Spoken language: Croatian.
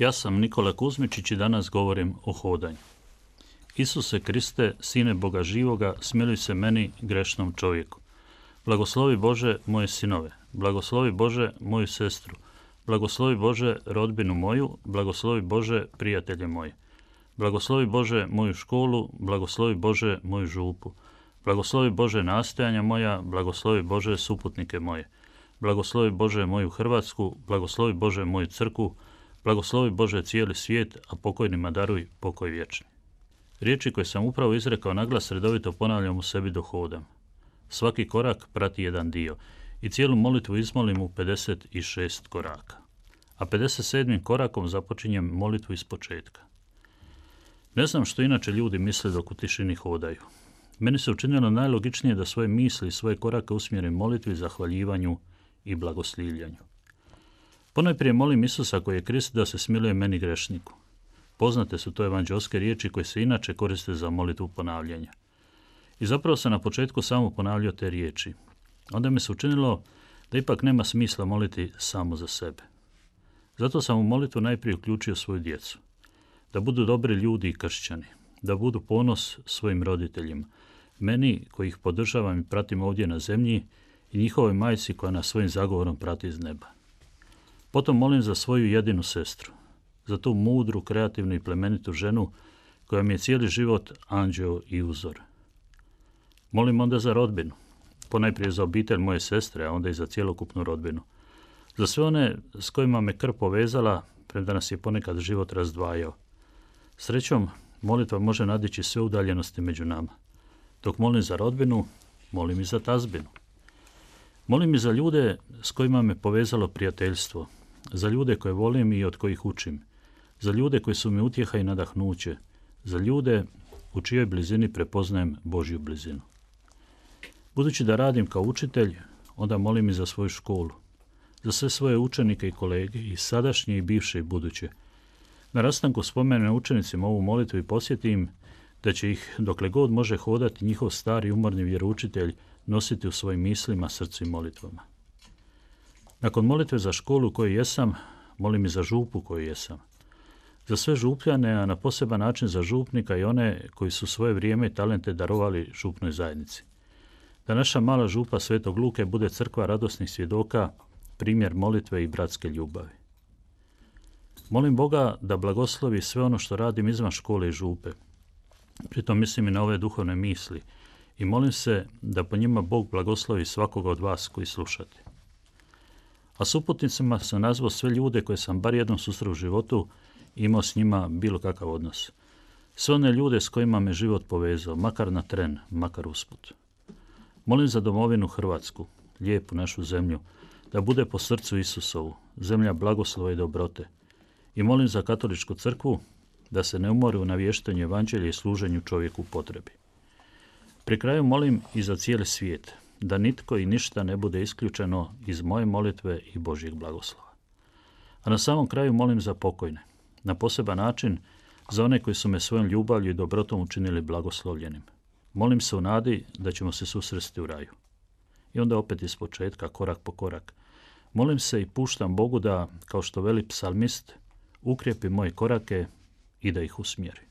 Ja sam Nikola Kuzmičić i danas govorim o hodanju. Isuse Kriste, sine Boga živoga, smiluj se meni, grešnom čovjeku. Blagoslovi Bože moje sinove, blagoslovi Bože moju sestru, blagoslovi Bože rodbinu moju, blagoslovi Bože prijatelje moje. Blagoslovi Bože moju školu, blagoslovi Bože moju župu. Blagoslovi Bože nastojanja moja, blagoslovi Bože suputnike moje. Blagoslovi Bože moju Hrvatsku, blagoslovi Bože moju crku, Blagoslovi Bože cijeli svijet, a pokojnima daruj pokoj vječni. Riječi koje sam upravo izrekao naglas redovito ponavljam u sebi dok hodam. Svaki korak prati jedan dio i cijelu molitvu izmolim u 56 koraka. A 57. korakom započinjem molitvu iz početka. Ne znam što inače ljudi misle dok u tišini hodaju. Meni se učinilo najlogičnije da svoje misli i svoje korake usmjerim molitvi, zahvaljivanju i blagoslivljanju. Ponajprije molim Isusa koji je Krist da se smiluje meni grešniku. Poznate su to evanđelske riječi koje se inače koriste za molitvu ponavljanja. I zapravo sam na početku samo ponavljao te riječi. Onda mi se učinilo da ipak nema smisla moliti samo za sebe. Zato sam u molitvu najprije uključio svoju djecu. Da budu dobri ljudi i kršćani. Da budu ponos svojim roditeljima. Meni koji ih podržavam i pratim ovdje na zemlji i njihovoj majci koja nas svojim zagovorom prati iz neba. Potom molim za svoju jedinu sestru, za tu mudru, kreativnu i plemenitu ženu koja mi je cijeli život anđeo i uzor. Molim onda za rodbinu, ponajprije za obitelj moje sestre, a onda i za cjelokupnu rodbinu. Za sve one s kojima me krv povezala, premda nas je ponekad život razdvajao. Srećom, molitva može nadići sve udaljenosti među nama. Dok molim za rodbinu, molim i za tazbinu. Molim i za ljude s kojima me povezalo prijateljstvo, za ljude koje volim i od kojih učim, za ljude koji su mi utjeha i nadahnuće, za ljude u čijoj blizini prepoznajem Božju blizinu. Budući da radim kao učitelj, onda molim i za svoju školu, za sve svoje učenike i kolege, i sadašnje i bivše i buduće. Na rastanku spomene učenicima ovu molitvu i posjetim da će ih, dokle god može hodati, njihov stari umorni vjeroučitelj nositi u svojim mislima, srcu i molitvama. Nakon molitve za školu koju jesam, molim i za župu koju jesam. Za sve župljane, a na poseban način za župnika i one koji su svoje vrijeme i talente darovali župnoj zajednici. Da naša mala župa Svetog Luke bude crkva radosnih svjedoka, primjer molitve i bratske ljubavi. Molim Boga da blagoslovi sve ono što radim izvan škole i župe. Pritom mislim i na ove duhovne misli i molim se da po njima Bog blagoslovi svakoga od vas koji slušate. A suputnicima sam nazvao sve ljude koje sam bar jednom susreo u životu imao s njima bilo kakav odnos. Sve one ljude s kojima me život povezao, makar na tren, makar usput. Molim za domovinu Hrvatsku, lijepu našu zemlju, da bude po srcu Isusovu, zemlja blagoslova i dobrote. I molim za katoličku crkvu da se ne umori u navještenju evanđelja i služenju čovjeku potrebi. Pri kraju molim i za cijeli svijet, da nitko i ništa ne bude isključeno iz moje molitve i Božjeg blagoslova. A na samom kraju molim za pokojne, na poseban način za one koji su me svojom ljubavlju i dobrotom učinili blagoslovljenim. Molim se u nadi da ćemo se susresti u raju. I onda opet iz početka, korak po korak. Molim se i puštam Bogu da, kao što veli psalmist, ukrijepi moje korake i da ih usmjeri.